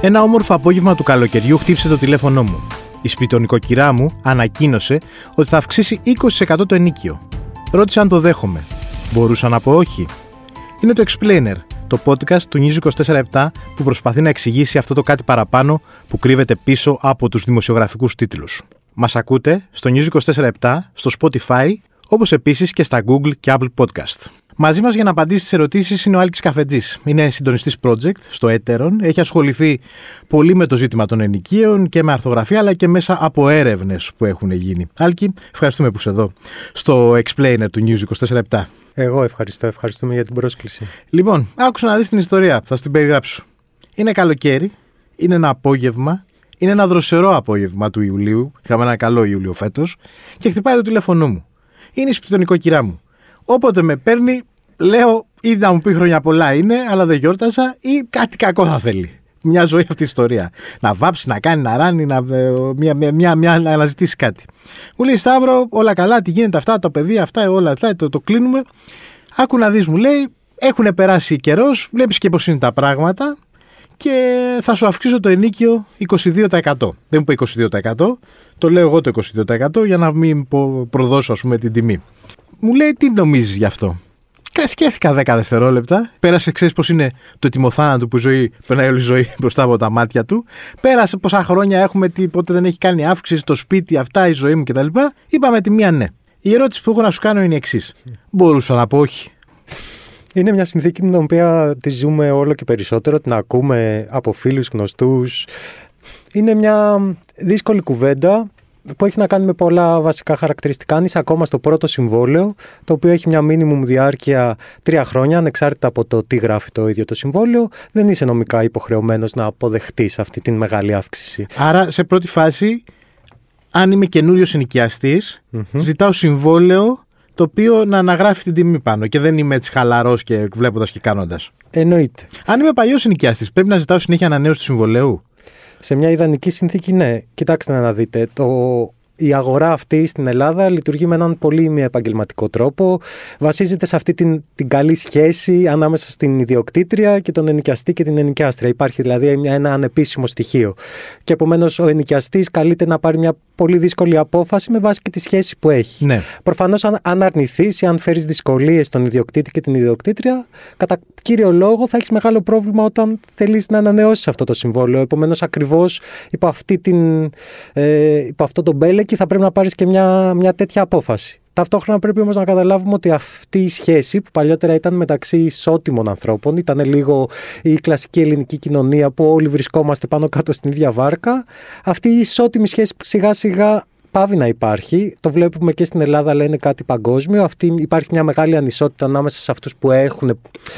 Ένα όμορφο απόγευμα του καλοκαιριού χτύπησε το τηλέφωνό μου. Η σπιτονικοκυρά μου ανακοίνωσε ότι θα αυξήσει 20% το ενίκιο. Ρώτησα αν το δέχομαι. Μπορούσα να πω όχι. Είναι το Explainer, το podcast του News 24-7 που προσπαθεί να εξηγήσει αυτό το κάτι παραπάνω που κρύβεται πίσω από τους δημοσιογραφικούς τίτλους. Μας ακούτε στο News 24-7, στο Spotify, όπως επίσης και στα Google και Apple Podcast. Μαζί μας για να απαντήσει στις ερωτήσεις είναι ο Άλκης Καφετζής. Είναι συντονιστής project στο Έτερον. Έχει ασχοληθεί πολύ με το ζήτημα των ενοικίων και με αρθογραφία, αλλά και μέσα από έρευνες που έχουν γίνει. Άλκη, ευχαριστούμε που είσαι εδώ στο Explainer του News 24-7. Εγώ ευχαριστώ. Ευχαριστούμε για την πρόσκληση. Λοιπόν, άκουσα να δεις την ιστορία. Θα την περιγράψω. Είναι καλοκαίρι, είναι ένα απόγευμα, είναι ένα δροσερό απόγευμα του Ιουλίου. Είχαμε ένα καλό Ιούλιο φέτος και χτυπάει το τηλέφωνό μου. Είναι η σπιτονικοκυρά μου. Όποτε με παίρνει, λέω ή να μου πει χρόνια πολλά είναι, αλλά δεν γιόρτασα, ή κάτι κακό θα θέλει. Μια ζωή αυτή η ιστορία. Να βάψει, να κάνει, να ράνει, να, ε, μια, μια, μια, μια, να αναζητήσει κάτι. Μου λέει Σταύρο, όλα καλά, τι γίνεται αυτά, τα παιδιά αυτά, όλα αυτά, το, το κλείνουμε. Άκου να δεις, μου λέει, έχουν περάσει καιρός, βλέπεις και πώς είναι τα πράγματα και θα σου αυξήσω το ενίκιο 22%. Δεν μου είπε 22%, το λέω εγώ το 22% για να μην προδώσω ας πούμε την τιμή. Μου λέει τι νομίζεις γι' αυτό; Σκέφτηκα 10 δευτερόλεπτα. Πέρασε, ξέρεις πώς είναι το τιμοθάνατο που η ζωή περνάει όλη η ζωή μπροστά από τα μάτια του. Πέρασε πόσα χρόνια έχουμε, τι, πότε δεν έχει κάνει αύξηση στο σπίτι, αυτά η ζωή μου κτλ. Είπαμε τη μία ναι. Η ερώτηση που έχω να σου κάνω είναι η εξής. Μπορούσα να πω όχι. Είναι μια συνθήκη την οποία τη ζούμε όλο και περισσότερο, την ακούμε από φίλους γνωστούς. Είναι μια δύσκολη κουβέντα που έχει να κάνει με πολλά βασικά χαρακτηριστικά. Αν είσαι ακόμα στο πρώτο συμβόλαιο, το οποίο έχει μια μίνιμουμ διάρκεια τρία χρόνια, ανεξάρτητα από το τι γράφει το ίδιο το συμβόλαιο, δεν είσαι νομικά υποχρεωμένος να αποδεχτείς αυτή την μεγάλη αύξηση. Άρα, σε πρώτη φάση, αν είμαι καινούριος ζητάω συμβόλαιο το οποίο να αναγράφει την τιμή πάνω και δεν είμαι έτσι χαλαρός και βλέποντας και κάνοντας. Εννοείται. Αν είμαι παλιός ενοικιαστή, πρέπει να ζητάω συνέχεια ανανέωση του συμβολέου; Σε μια ιδανική συνθήκη, ναι. Κοιτάξτε να δείτε. Το, η αγορά αυτή στην Ελλάδα λειτουργεί με έναν πολύ μη επαγγελματικό τρόπο. Βασίζεται σε αυτή την, την καλή σχέση ανάμεσα στην ιδιοκτήτρια και τον ενοικιαστή και την ενοικιάστρια. Υπάρχει δηλαδή ένα ανεπίσημο στοιχείο. Και επομένως ο ενοικιαστής καλείται να πάρει μια πολύ δύσκολη απόφαση με βάση και τη σχέση που έχει. Ναι. Προφανώς, αν, αν αρνηθείς ή αν φέρεις δυσκολίες στον ιδιοκτήτη και την ιδιοκτήτρια, κατά κύριο λόγο θα έχεις μεγάλο πρόβλημα όταν θέλεις να ανανεώσεις αυτό το συμβόλαιο. Επομένως, ακριβώς υπό, ε, υπό αυτό το μπέλεκι θα πρέπει να πάρεις και μια, μια τέτοια απόφαση. Ταυτόχρονα πρέπει όμως να καταλάβουμε ότι αυτή η σχέση που παλιότερα ήταν μεταξύ ισότιμων ανθρώπων, ήταν λίγο η κλασική ελληνική κοινωνία που όλοι βρισκόμαστε πάνω κάτω στην ίδια βάρκα, αυτή η ισότιμη σχέση σιγά σιγά πάβει να υπάρχει. Το βλέπουμε και στην Ελλάδα, αλλά είναι κάτι παγκόσμιο. Αυτή, υπάρχει μια μεγάλη ανισότητα ανάμεσα σε αυτούς που έχουν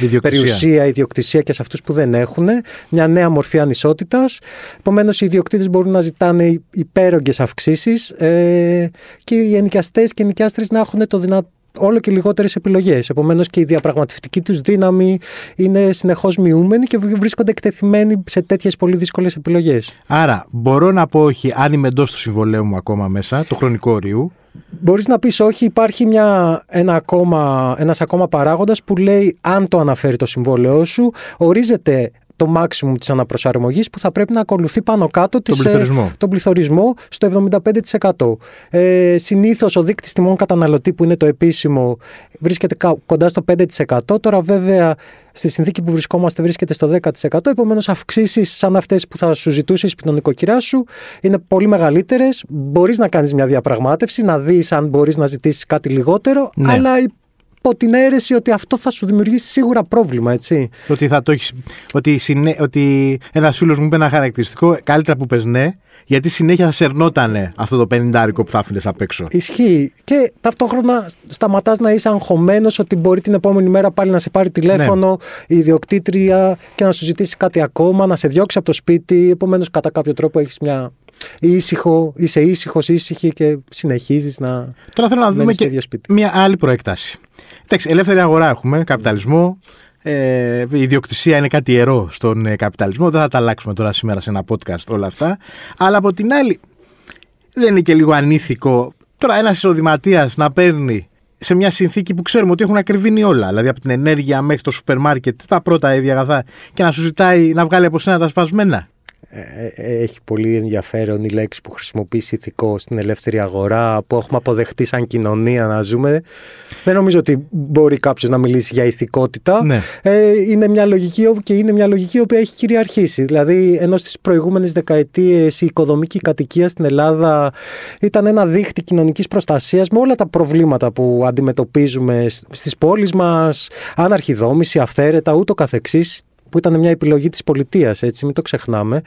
ιδιοκτησία. περιουσία, ιδιοκτησία και σε αυτούς που δεν έχουν. Μια νέα μορφή ανισότητας. Επομένως, οι ιδιοκτήτες μπορούν να ζητάνε υπέρογγες αυξήσεις ε, και οι ενοικιαστές και οι ενοικιάστρες να έχουν το δυνατό όλο και λιγότερες επιλογές. Επομένως και η διαπραγματευτική τους δύναμη είναι συνεχώς μειούμενη και βρίσκονται εκτεθειμένοι σε τέτοιες πολύ δύσκολες επιλογές. Άρα, μπορώ να πω όχι αν είμαι εντός του συμβολέου μου ακόμα μέσα, το χρονικό όριου. Μπορείς να πεις όχι, υπάρχει μια, ένα ακόμα, ένας ακόμα παράγοντας που λέει αν το αναφέρει το συμβόλαιό σου, ορίζεται το maximum της αναπροσαρμογής που θα πρέπει να ακολουθεί πάνω κάτω τον, πληθωρισμό. τον πληθωρισμό στο 75%. Ε, συνήθως ο δείκτης τιμών καταναλωτή που είναι το επίσημο βρίσκεται κοντά στο 5%. Τώρα βέβαια στη συνθήκη που βρισκόμαστε βρίσκεται στο 10%. Επομένως αυξήσεις σαν αυτές που θα σου ζητούσε η σπιτονικοκυρά σου είναι πολύ μεγαλύτερες. Μπορείς να κάνεις μια διαπραγμάτευση, να δεις αν μπορείς να ζητήσεις κάτι λιγότερο, ναι. αλλά από την αίρεση ότι αυτό θα σου δημιουργήσει σίγουρα πρόβλημα, έτσι. Ότι, θα το έχεις, ότι, συνέ, ότι ένας φίλος μου είπε ένα χαρακτηριστικό, καλύτερα που πες ναι, γιατί συνέχεια θα σερνότανε αυτό το πενιντάρικο που θα άφηνες απ' έξω. Ισχύει. Και ταυτόχρονα σταματάς να είσαι αγχωμένος ότι μπορεί την επόμενη μέρα πάλι να σε πάρει τηλέφωνο ναι. η ιδιοκτήτρια και να σου ζητήσει κάτι ακόμα, να σε διώξει από το σπίτι. Επομένως, κατά κάποιο τρόπο έχεις μια ήσυχο, είσαι ήσυχος, ήσυχη και συνεχίζεις να. Τώρα θέλω να δούμε και μια άλλη προέκταση. Εντάξει, ελεύθερη αγορά έχουμε, καπιταλισμό. Ε, η ιδιοκτησία είναι κάτι ιερό στον ε, καπιταλισμό. Δεν θα τα αλλάξουμε τώρα σήμερα σε ένα podcast όλα αυτά. Αλλά από την άλλη, δεν είναι και λίγο ανήθικο τώρα ένας εισοδηματίας να παίρνει σε μια συνθήκη που ξέρουμε ότι έχουν ακριβήνει όλα. Δηλαδή από την ενέργεια μέχρι το σούπερ μάρκετ, τα πρώτα ίδια αγαθά, και να σου ζητάει να βγάλει από σένα τα σπασμένα. Ε, ε, έχει πολύ ενδιαφέρον η λέξη που χρησιμοποιήσει ηθικό στην ελεύθερη αγορά, που έχουμε αποδεχτεί σαν κοινωνία να ζούμε. Δεν νομίζω ότι μπορεί κάποιος να μιλήσει για ηθικότητα. Ναι. Ε, είναι μια λογική και είναι μια λογική η οποία έχει κυριαρχήσει. Δηλαδή, ενώ στις προηγούμενες δεκαετίες η οικοδομική κατοικία στην Ελλάδα ήταν ένα δίχτυ κοινωνικής προστασίας με όλα τα προβλήματα που αντιμετωπίζουμε στις πόλεις μας, αναρχιδόμηση, αυθαίρετα, ούτω καθεξής που ήταν μια επιλογή της πολιτείας, έτσι, μην το ξεχνάμε.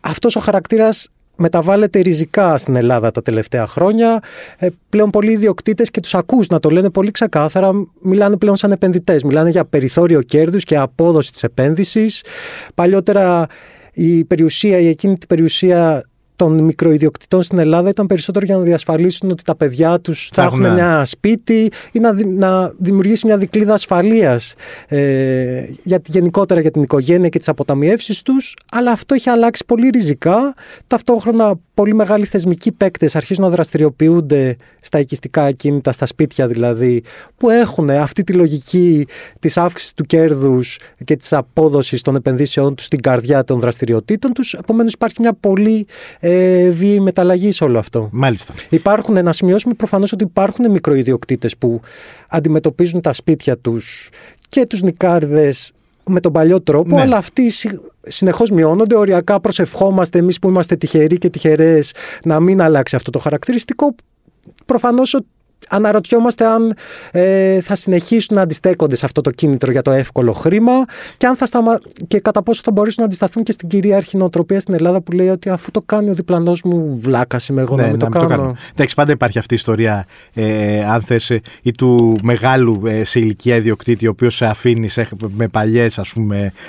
Αυτός ο χαρακτήρας μεταβάλλεται ριζικά στην Ελλάδα τα τελευταία χρόνια. Ε, πλέον πολλοί ιδιοκτήτες και τους ακούς να το λένε πολύ ξεκάθαρα. Μιλάνε πλέον σαν επενδυτές. Μιλάνε για περιθώριο κέρδους και απόδοση της επένδυσης. Παλιότερα η περιουσία, η εκείνη την περιουσία των μικροϊδιοκτητών στην Ελλάδα ήταν περισσότερο για να διασφαλίσουν ότι τα παιδιά τους θα έχουν ένα σπίτι ή να, να δημιουργήσει μια δικλίδα ασφαλείας ε, για, γενικότερα για την οικογένεια και τις αποταμιεύσεις τους. Αλλά αυτό έχει αλλάξει πολύ ριζικά. Ταυτόχρονα πολύ μεγάλοι θεσμικοί παίκτες αρχίζουν να δραστηριοποιούνται στα οικιστικά ακίνητα, στα σπίτια δηλαδή, που έχουν αυτή τη λογική της αύξησης του κέρδους και της απόδοσης των επενδύσεών τους στην καρδιά των δραστηριοτήτων τους. Επομένως, υπάρχει μια πολύ ε, βίαιη μεταλλαγή σε όλο αυτό. Μάλιστα. Υπάρχουν, να σημειώσουμε προφανώς ότι υπάρχουν μικροϊδιοκτήτε που αντιμετωπίζουν τα σπίτια τους και τους νικάρδε με τον παλιό τρόπο, ναι. αλλά αυτοί συνεχώς μειώνονται. Οριακά προσευχόμαστε εμείς που είμαστε τυχεροί και τυχερές να μην αλλάξει αυτό το χαρακτηριστικό. Προφανώς αναρωτιόμαστε αν ε, θα συνεχίσουν να αντιστέκονται σε αυτό το κίνητρο για το εύκολο χρήμα και, αν θα σταμα... και κατά πόσο θα μπορέσουν να αντισταθούν και στην κυρίαρχη νοοτροπία στην Ελλάδα που λέει ότι αφού το κάνει ο διπλανός μου βλάκα είμαι εγώ ναι, να μην το, κάνω. κάνω. Εντάξει, πάντα υπάρχει αυτή η ιστορία, ε, αν θες, ε, ή του μεγάλου ε, σε ηλικία ιδιοκτήτη, ο οποίος σε αφήνει σε, με παλιές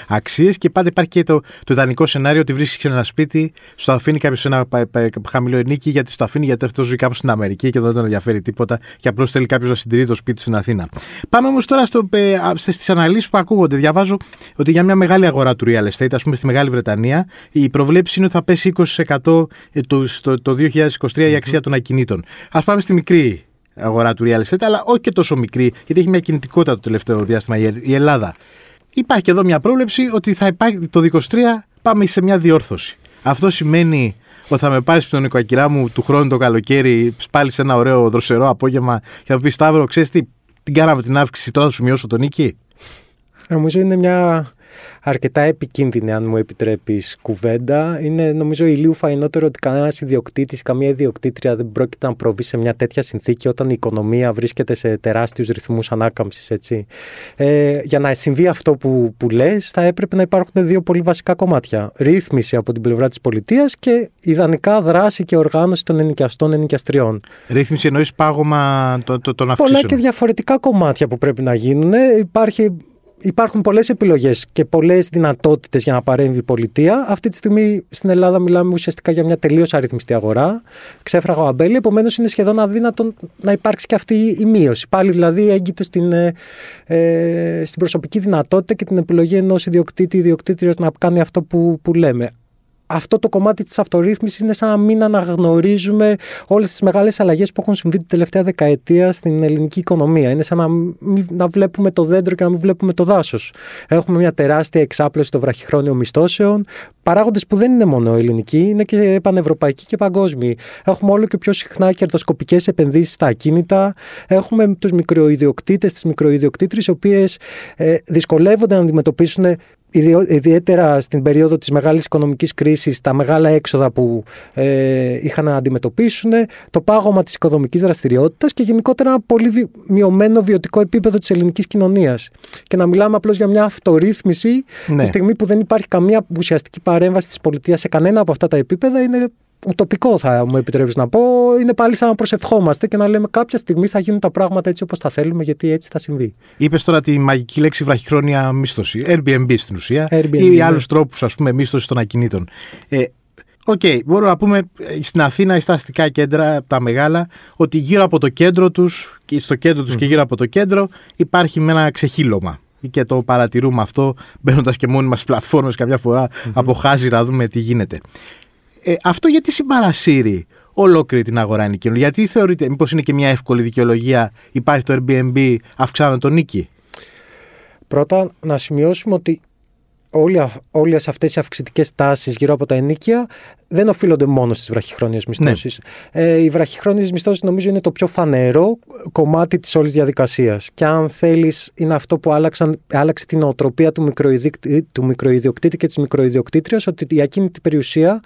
αξίες και πάντα υπάρχει και το, το ιδανικό σενάριο ότι βρίσκεις ένα σπίτι, στο αφήνει κάποιος σε ένα χαμηλό ενίκη γιατί στο αφήνει γιατί αυτό ζει κάπου στην Αμερική και δεν τον ενδιαφέρει τίποτα και απλώς θέλει κάποιος να συντηρεί το σπίτι στην Αθήνα. Πάμε όμως τώρα στις αναλύσεις που ακούγονται. Διαβάζω ότι για μια μεγάλη αγορά του real estate, ας πούμε στη Μεγάλη Βρετανία, η προβλέψη είναι ότι θα πέσει 20% ε, το, το 2023 η αξία των ακινήτων. Α πάμε στη μικρή αγορά του real estate, αλλά όχι και τόσο μικρή, γιατί έχει μια κινητικότητα το τελευταίο διάστημα η Ελλάδα. Υπάρχει και εδώ μια πρόβλεψη ότι θα υπάρχει το 2023 πάμε σε μια διόρθωση. Αυτό σημαίνει ότι θα με πάρεις στον νοικοκυρά μου του χρόνου το καλοκαίρι, πάλι σε ένα ωραίο δροσερό απόγευμα και θα πεις Σταύρο, ξέρεις τι, την κάναμε την αύξηση, τώρα θα σου μειώσω τον νίκη. Νομίζω είναι μια αρκετά επικίνδυνη, αν μου επιτρέπεις, κουβέντα. Είναι νομίζω ηλίου φαϊνότερο ότι κανένας ιδιοκτήτης, καμία ιδιοκτήτρια δεν πρόκειται να προβεί σε μια τέτοια συνθήκη όταν η οικονομία βρίσκεται σε τεράστιους ρυθμούς ανάκαμψης. Ε, για να συμβεί αυτό που, που λες, θα έπρεπε να υπάρχουν δύο πολύ βασικά κομμάτια. Ρύθμιση από την πλευρά της πολιτείας και ιδανικά δράση και οργάνωση των ενοικιαστών ενοικιαστριών. Ρύθμιση εννοείς πάγωμα των το, το, Πολλά και διαφορετικά κομμάτια που πρέπει να γίνουν. Υπάρχει υπάρχουν πολλές επιλογές και πολλές δυνατότητες για να παρέμβει η πολιτεία. Αυτή τη στιγμή στην Ελλάδα μιλάμε ουσιαστικά για μια τελείως αριθμιστή αγορά. Ξέφραγα ο Αμπέλη, επομένως είναι σχεδόν αδύνατο να υπάρξει και αυτή η μείωση. Πάλι δηλαδή έγκυται στην, ε, ε στην προσωπική δυνατότητα και την επιλογή ενός ιδιοκτήτη ή ιδιοκτήτριας να κάνει αυτό που, που λέμε αυτό το κομμάτι της αυτορύθμισης είναι σαν να μην αναγνωρίζουμε όλες τις μεγάλες αλλαγές που έχουν συμβεί την τελευταία δεκαετία στην ελληνική οικονομία. Είναι σαν να, να βλέπουμε το δέντρο και να μην βλέπουμε το δάσος. Έχουμε μια τεράστια εξάπλωση των βραχυχρόνιων μισθώσεων, παράγοντες που δεν είναι μόνο ελληνικοί, είναι και πανευρωπαϊκοί και παγκόσμιοι. Έχουμε όλο και πιο συχνά κερδοσκοπικές επενδύσεις στα ακίνητα. Έχουμε τους μικροϊδιοκτήτε, τις μικροϊδιοκτήτρε, οι οποίες ε, δυσκολεύονται να αντιμετωπίσουν ιδιαίτερα στην περίοδο της μεγάλης οικονομικής κρίσης τα μεγάλα έξοδα που ε, είχαν να αντιμετωπίσουν, το πάγωμα της οικοδομικής δραστηριότητας και γενικότερα ένα πολύ μειωμένο βιωτικό επίπεδο της ελληνικής κοινωνίας. Και να μιλάμε απλώς για μια αυτορύθμιση ναι. τη στιγμή που δεν υπάρχει καμία ουσιαστική παρέμβαση της πολιτείας σε κανένα από αυτά τα επίπεδα είναι ουτοπικό θα μου επιτρέψεις να πω, είναι πάλι σαν να προσευχόμαστε και να λέμε κάποια στιγμή θα γίνουν τα πράγματα έτσι όπως τα θέλουμε γιατί έτσι θα συμβεί. Είπες τώρα τη μαγική λέξη βραχυχρόνια μίσθωση, Airbnb στην ουσία Airbnb, ή ναι. άλλους τρόπους ας πούμε μίσθωσης των ακινήτων. Ε, OK, okay, μπορούμε να πούμε ε, στην Αθήνα, στα αστικά κέντρα, τα μεγάλα, ότι γύρω από το κέντρο τους, στο κέντρο τους και γύρω από το κέντρο, υπάρχει με ένα ξεχείλωμα. Και το παρατηρούμε αυτό, μπαίνοντας και μόνοι μας πλατφόρμες, κάποια φορά από χάζι να δούμε τι γίνεται. Ε, αυτό γιατί συμπαρασύρει ολόκληρη την αγορά ενοικίων. Γιατί θεωρείτε, μήπως είναι και μια εύκολη δικαιολογία, υπάρχει το Airbnb, αυξάνω το νίκη; Πρώτα, να σημειώσουμε ότι όλες αυτές οι αυξητικές τάσεις γύρω από τα ενίκια δεν οφείλονται μόνο στις βραχυχρόνιες μισθώσεις. Ναι. Ε, οι βραχυχρόνιες μισθώσεις νομίζω είναι το πιο φανερό κομμάτι της όλης διαδικασίας. Και αν θέλεις, είναι αυτό που άλλαξαν, άλλαξε την οτροπία του, του μικροϊδιοκτήτη και της μικροϊδιοκτήτρια, ότι η ακίνητη περιουσία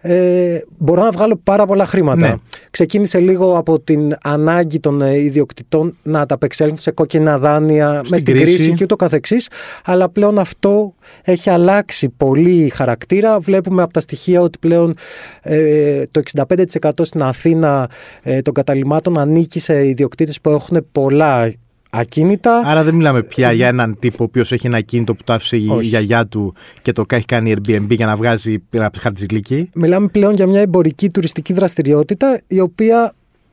ε, μπορώ να βγάλω πάρα πολλά χρήματα. Ναι. Ξεκίνησε λίγο από την ανάγκη των ε, ιδιοκτητών να τα απεξέλθουν σε κόκκινα δάνεια μες στην κρίση και ούτω καθεξής, αλλά πλέον αυτό έχει αλλάξει πολύ χαρακτήρα. Βλέπουμε από τα στοιχεία ότι πλέον ε, το 65% στην Αθήνα ε, των καταλήμματων ανήκει σε ιδιοκτήτες που έχουν πολλά ακίνητα. Άρα δεν μιλάμε πια για έναν τύπο ο οποίος έχει ένα ακίνητο που το άφησε η γιαγιά του και το έχει κάνει Airbnb για να βγάζει ένα χαρτζηλίκι. Μιλάμε πλέον για μια εμπορική τουριστική δραστηριότητα η οποία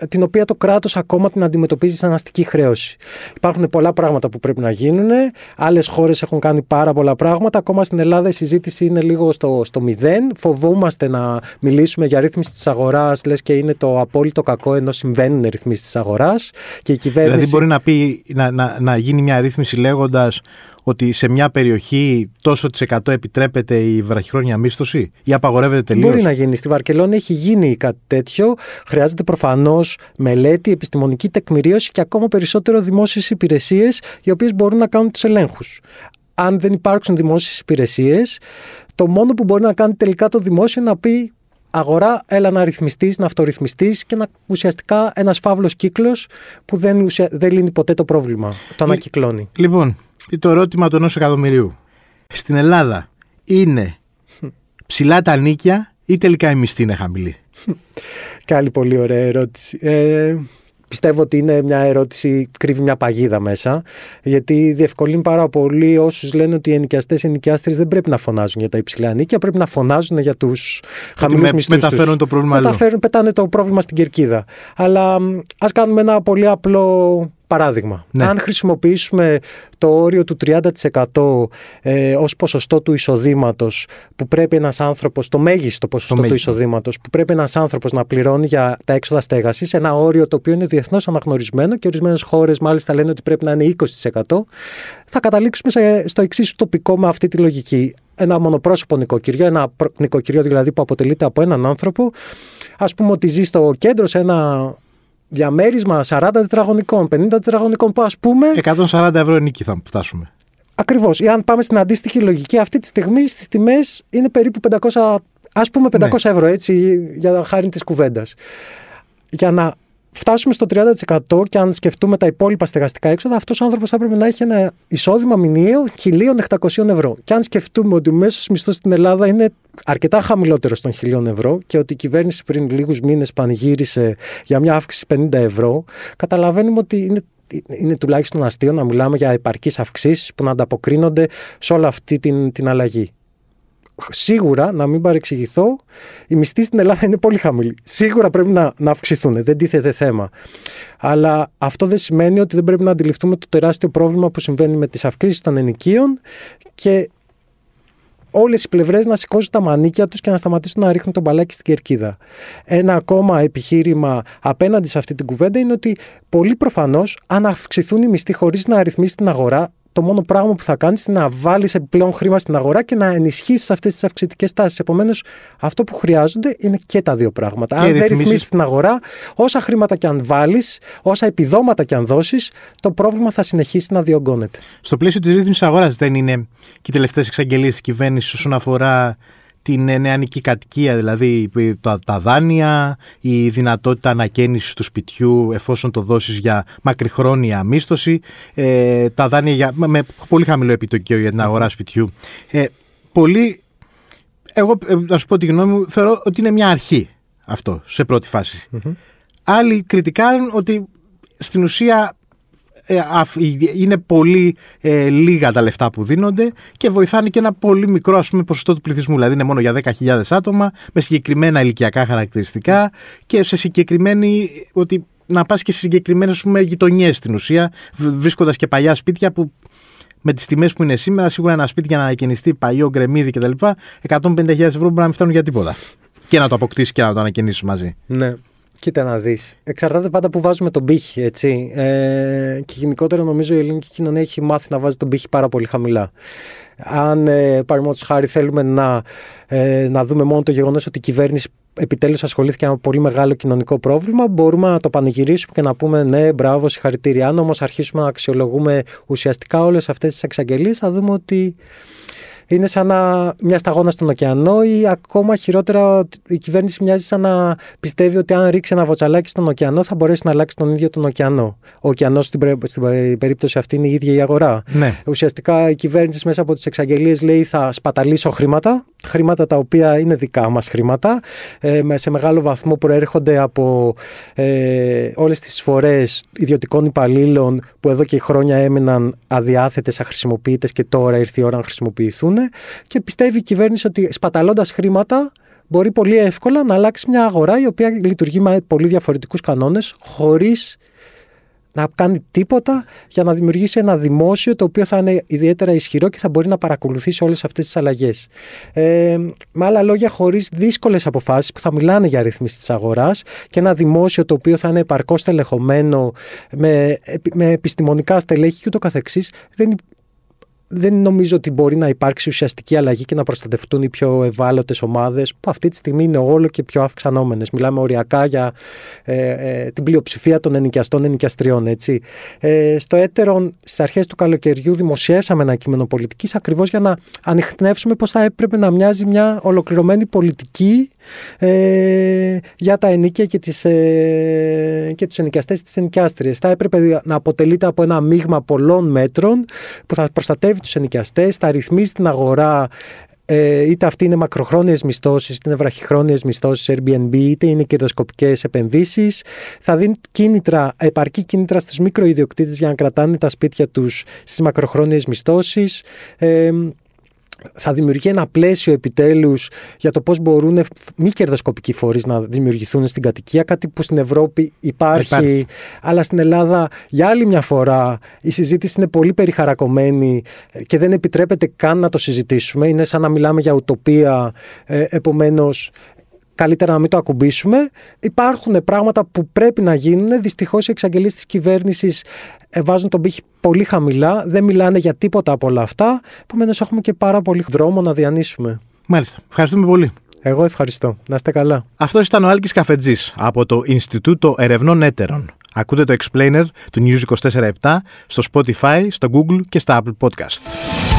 την οποία το κράτος ακόμα την αντιμετωπίζει σαν αστική χρέωση. Υπάρχουν πολλά πράγματα που πρέπει να γίνουν. Άλλες χώρες έχουν κάνει πάρα πολλά πράγματα. Ακόμα στην Ελλάδα η συζήτηση είναι λίγο στο, στο μηδέν. Φοβόμαστε να μιλήσουμε για ρύθμιση της αγοράς, λες και είναι το απόλυτο κακό ενώ συμβαίνουν ρυθμίσεις της αγοράς. Και η κυβέρνηση... Δηλαδή μπορεί να, πει, να, να, να γίνει μια ρύθμιση λέγοντας ότι σε μια περιοχή τόσο τη εκατό επιτρέπεται η βραχυχρόνια μίσθωση ή απαγορεύεται τελείως; Μπορεί να γίνει. Στη Βαρκελόνη έχει γίνει κάτι τέτοιο. Χρειάζεται προφανώς μελέτη, επιστημονική τεκμηρίωση και ακόμα περισσότερο δημόσιες υπηρεσίες οι οποίες μπορούν να κάνουν τους ελέγχους. Αν δεν υπάρξουν δημόσιες υπηρεσίες, το μόνο που μπορεί να κάνει τελικά το δημόσιο είναι να πει αγορά, έλα να ρυθμιστείς, να αυτορυθμιστείς και να ουσιαστικά ένας φαύλος κύκλος που δεν, ουσια... δεν λύνει ποτέ το πρόβλημα. Το ανακυκλώνει. Λοιπόν, το ερώτημα του ενός εκατομμυρίου. Στην Ελλάδα είναι ψηλά τα νίκια ή τελικά η μισθή είναι χαμηλή; Και άλλη πολύ ωραία ερώτηση. Ε, πιστεύω ότι είναι μια ερώτηση, κρύβει μια παγίδα μέσα, γιατί διευκολύνει πάρα πολύ όσους λένε ότι οι ενοικιαστές ενοικιάστρες δεν πρέπει να φωνάζουν για τα υψηλά νίκια, πρέπει να φωνάζουν για τους χαμηλούς με, μισθούς. Μεταφέρουν το πρόβλημα Μεταφέρουν, πετάνε το πρόβλημα στην κερκίδα. Αλλά ας κάνουμε ένα πολύ απλό Παράδειγμα, ναι. αν χρησιμοποιήσουμε το όριο του 30% ε, ως ποσοστό του εισοδήματος που πρέπει ένας άνθρωπος, το μέγιστο ποσοστό το του εισοδήματος που πρέπει ένας άνθρωπος να πληρώνει για τα έξοδα στέγασης, ένα όριο το οποίο είναι διεθνώς αναγνωρισμένο και ορισμένες χώρες μάλιστα λένε ότι πρέπει να είναι 20%, θα καταλήξουμε σε, στο εξίσου τοπικό με αυτή τη λογική. Ένα μονοπρόσωπο νοικοκυριό, ένα νοικοκυριό δηλαδή που αποτελείται από έναν άνθρωπο, ας πούμε ότι ζει στο κέντρο σε ένα διαμέρισμα 40 τετραγωνικών, 50 τετραγωνικών που ας πούμε... 140 ευρώ νίκη θα φτάσουμε. Ακριβώς. Ή αν πάμε στην αντίστοιχη λογική, αυτή τη στιγμή στις τιμές είναι περίπου 500, ας πούμε 500 ναι. ευρώ, έτσι, για χάρη της κουβέντας. Για να φτάσουμε στο 30% και αν σκεφτούμε τα υπόλοιπα στεγαστικά έξοδα, αυτός ο άνθρωπος θα έπρεπε να έχει ένα εισόδημα μηνιαίο 1.800 ευρώ. Και αν σκεφτούμε ότι ο μέσος μισθός στην Ελλάδα είναι αρκετά χαμηλότερος των 1.000 ευρώ και ότι η κυβέρνηση πριν λίγους μήνες πανηγύρισε για μια αύξηση 50 ευρώ, καταλαβαίνουμε ότι είναι είναι τουλάχιστον αστείο να μιλάμε για επαρκείς αυξήσεις που να ανταποκρίνονται σε όλη αυτή την, την αλλαγή σίγουρα, να μην παρεξηγηθώ, οι μισθοί στην Ελλάδα είναι πολύ χαμηλοί. Σίγουρα πρέπει να, να αυξηθούν, δεν τίθεται θέμα. Αλλά αυτό δεν σημαίνει ότι δεν πρέπει να αντιληφθούμε το τεράστιο πρόβλημα που συμβαίνει με τις αυξήσεις των ενοικίων και όλες οι πλευρές να σηκώσουν τα μανίκια τους και να σταματήσουν να ρίχνουν τον μπαλάκι στην κερκίδα. Ένα ακόμα επιχείρημα απέναντι σε αυτή την κουβέντα είναι ότι πολύ προφανώς αν αυξηθούν οι μισθοί χωρίς να αριθμίσει την αγορά το μόνο πράγμα που θα κάνεις είναι να βάλεις επιπλέον χρήμα στην αγορά και να ενισχύσεις αυτές τις αυξητικές τάσεις. Επομένως, αυτό που χρειάζονται είναι και τα δύο πράγματα. αν δεν ρυθμίσεις την αγορά, όσα χρήματα και αν βάλεις, όσα επιδόματα και αν δώσεις, το πρόβλημα θα συνεχίσει να διωγγώνεται. Στο πλαίσιο της ρύθμισης αγοράς δεν είναι και οι τελευταίες εξαγγελίες της κυβέρνησης όσον αφορά την νεανική κατοικία, δηλαδή τα, τα δάνεια, η δυνατότητα ανακαίνιση του σπιτιού εφόσον το δώσεις για μακριχρόνια μίσθωση, ε, τα δάνεια για, με πολύ χαμηλό επιτοκίο για την αγορά σπιτιού. Ε, πολύ, εγώ ε, να σου πω τη γνώμη μου, θεωρώ ότι είναι μια αρχή αυτό σε πρώτη Άλλοι κριτικάρουν ότι στην ουσία ε, είναι πολύ ε, λίγα τα λεφτά που δίνονται και βοηθάνε και ένα πολύ μικρό ας πούμε, ποσοστό του πληθυσμού. Δηλαδή είναι μόνο για 10.000 άτομα με συγκεκριμένα ηλικιακά χαρακτηριστικά και σε συγκεκριμένη. ότι να πας και σε συγκεκριμένες γειτονιές στην ουσία, βρίσκοντας και παλιά σπίτια που με τις τιμές που είναι σήμερα, σίγουρα ένα σπίτι για να ανακαινιστεί παλιό γκρεμίδι κτλ. 150.000 ευρώ μπορεί να μην φτάνουν για τίποτα. Και να το αποκτήσεις και να το ανακαινήσεις μαζί. Ναι. Κοίτα να δεις. Εξαρτάται πάντα που βάζουμε τον πύχη, έτσι. Ε, και γενικότερα νομίζω η ελληνική κοινωνία έχει μάθει να βάζει τον πύχη πάρα πολύ χαμηλά. Αν, ε, παραδείγματος χάρη, θέλουμε να, ε, να δούμε μόνο το γεγονός ότι η κυβέρνηση επιτέλους ασχολήθηκε με ένα πολύ μεγάλο κοινωνικό πρόβλημα, μπορούμε να το πανηγυρίσουμε και να πούμε ναι, μπράβο, συγχαρητήρια. Αν όμως αρχίσουμε να αξιολογούμε ουσιαστικά όλες αυτές τις εξαγγελίες, θα δούμε ότι είναι σαν να μια σταγόνα στον ωκεανό ή ακόμα χειρότερα η κυβέρνηση μοιάζει σαν να πιστεύει ότι αν ρίξει ένα βοτσαλάκι στον ωκεανό θα μπορέσει να αλλάξει τον ίδιο τον ωκεανό. Ο ωκεανός στην, στην περίπτωση αυτή είναι η ίδια η αγορά. Ναι. Ουσιαστικά η κυβέρνηση μέσα από τις εξαγγελίες λέει θα σπαταλήσω χρήματα, χρήματα τα οποία είναι δικά μας χρήματα, ε, σε μεγάλο βαθμό προέρχονται από ε, όλες τις φορές ιδιωτικών υπαλλήλων που εδώ και χρόνια έμειναν αδιάθετες, αχρησιμοποιητές και τώρα ήρθε η ώρα να χρησιμοποιηθούν. Και πιστεύει η κυβέρνηση ότι σπαταλώντας χρήματα μπορεί πολύ εύκολα να αλλάξει μια αγορά η οποία λειτουργεί με πολύ διαφορετικούς κανόνες χωρίς να κάνει τίποτα για να δημιουργήσει ένα δημόσιο το οποίο θα είναι ιδιαίτερα ισχυρό και θα μπορεί να παρακολουθήσει όλες αυτές τις αλλαγές. Ε, με άλλα λόγια, χωρίς δύσκολες αποφάσεις που θα μιλάνε για ρυθμίση της αγοράς και ένα δημόσιο το οποίο θα είναι επαρκώς τελεχωμένο με, με επιστημονικά στελέχη και ούτω καθεξής, δεν δεν νομίζω ότι μπορεί να υπάρξει ουσιαστική αλλαγή και να προστατευτούν οι πιο ευάλωτες ομάδες, που αυτή τη στιγμή είναι όλο και πιο αυξανόμενες. Μιλάμε οριακά για ε, ε, την πλειοψηφία των ενοικιαστών ενοικιαστριών. Έτσι. Ε, στο έτερον, στις αρχές του καλοκαιριού, δημοσιεύσαμε ένα κείμενο πολιτικής ακριβώς για να ανοιχνεύσουμε πώς θα έπρεπε να μοιάζει μια ολοκληρωμένη πολιτική ε, για τα ενίκια και, τις, ε, και τους ενοικιαστές της ενοικιάστριες. Θα έπρεπε να αποτελείται από ένα μείγμα πολλών μέτρων που θα προστατεύει τους ενοικιαστές, θα ρυθμίσει την αγορά ε, είτε αυτή είναι μακροχρόνιες μισθώσεις, είτε είναι βραχυχρόνιες μισθώσεις Airbnb, είτε είναι κερδοσκοπικές επενδύσεις. Θα δίνει κίνητρα, επαρκή κίνητρα στους μικροϊδιοκτήτες για να κρατάνε τα σπίτια τους στις μακροχρόνιες μισθώσεις. Ε, θα δημιουργεί ένα πλαίσιο επιτέλους για το πώς μπορούν μη κερδοσκοπικοί φορείς να δημιουργηθούν στην κατοικία, κάτι που στην Ευρώπη υπάρχει, αλλά στην Ελλάδα για άλλη μια φορά η συζήτηση είναι πολύ περιχαρακωμένη και δεν επιτρέπεται καν να το συζητήσουμε. Είναι σαν να μιλάμε για ουτοπία, ε, επομένως καλύτερα να μην το ακουμπήσουμε. Υπάρχουν πράγματα που πρέπει να γίνουν. Δυστυχώς οι εξαγγελίες της κυβέρνησης ε, βάζουν τον πύχη πολύ χαμηλά. Δεν μιλάνε για τίποτα από όλα αυτά. Επομένως, έχουμε και πάρα πολύ δρόμο να διανύσουμε. Μάλιστα. Ευχαριστούμε πολύ. Εγώ ευχαριστώ. Να είστε καλά. Αυτός ήταν ο Άλκης Καφετζής από το Ινστιτούτο Ερευνών Έτερων. Ακούτε το Explainer του News 24 στο Spotify, στο Google και στα Apple Podcast.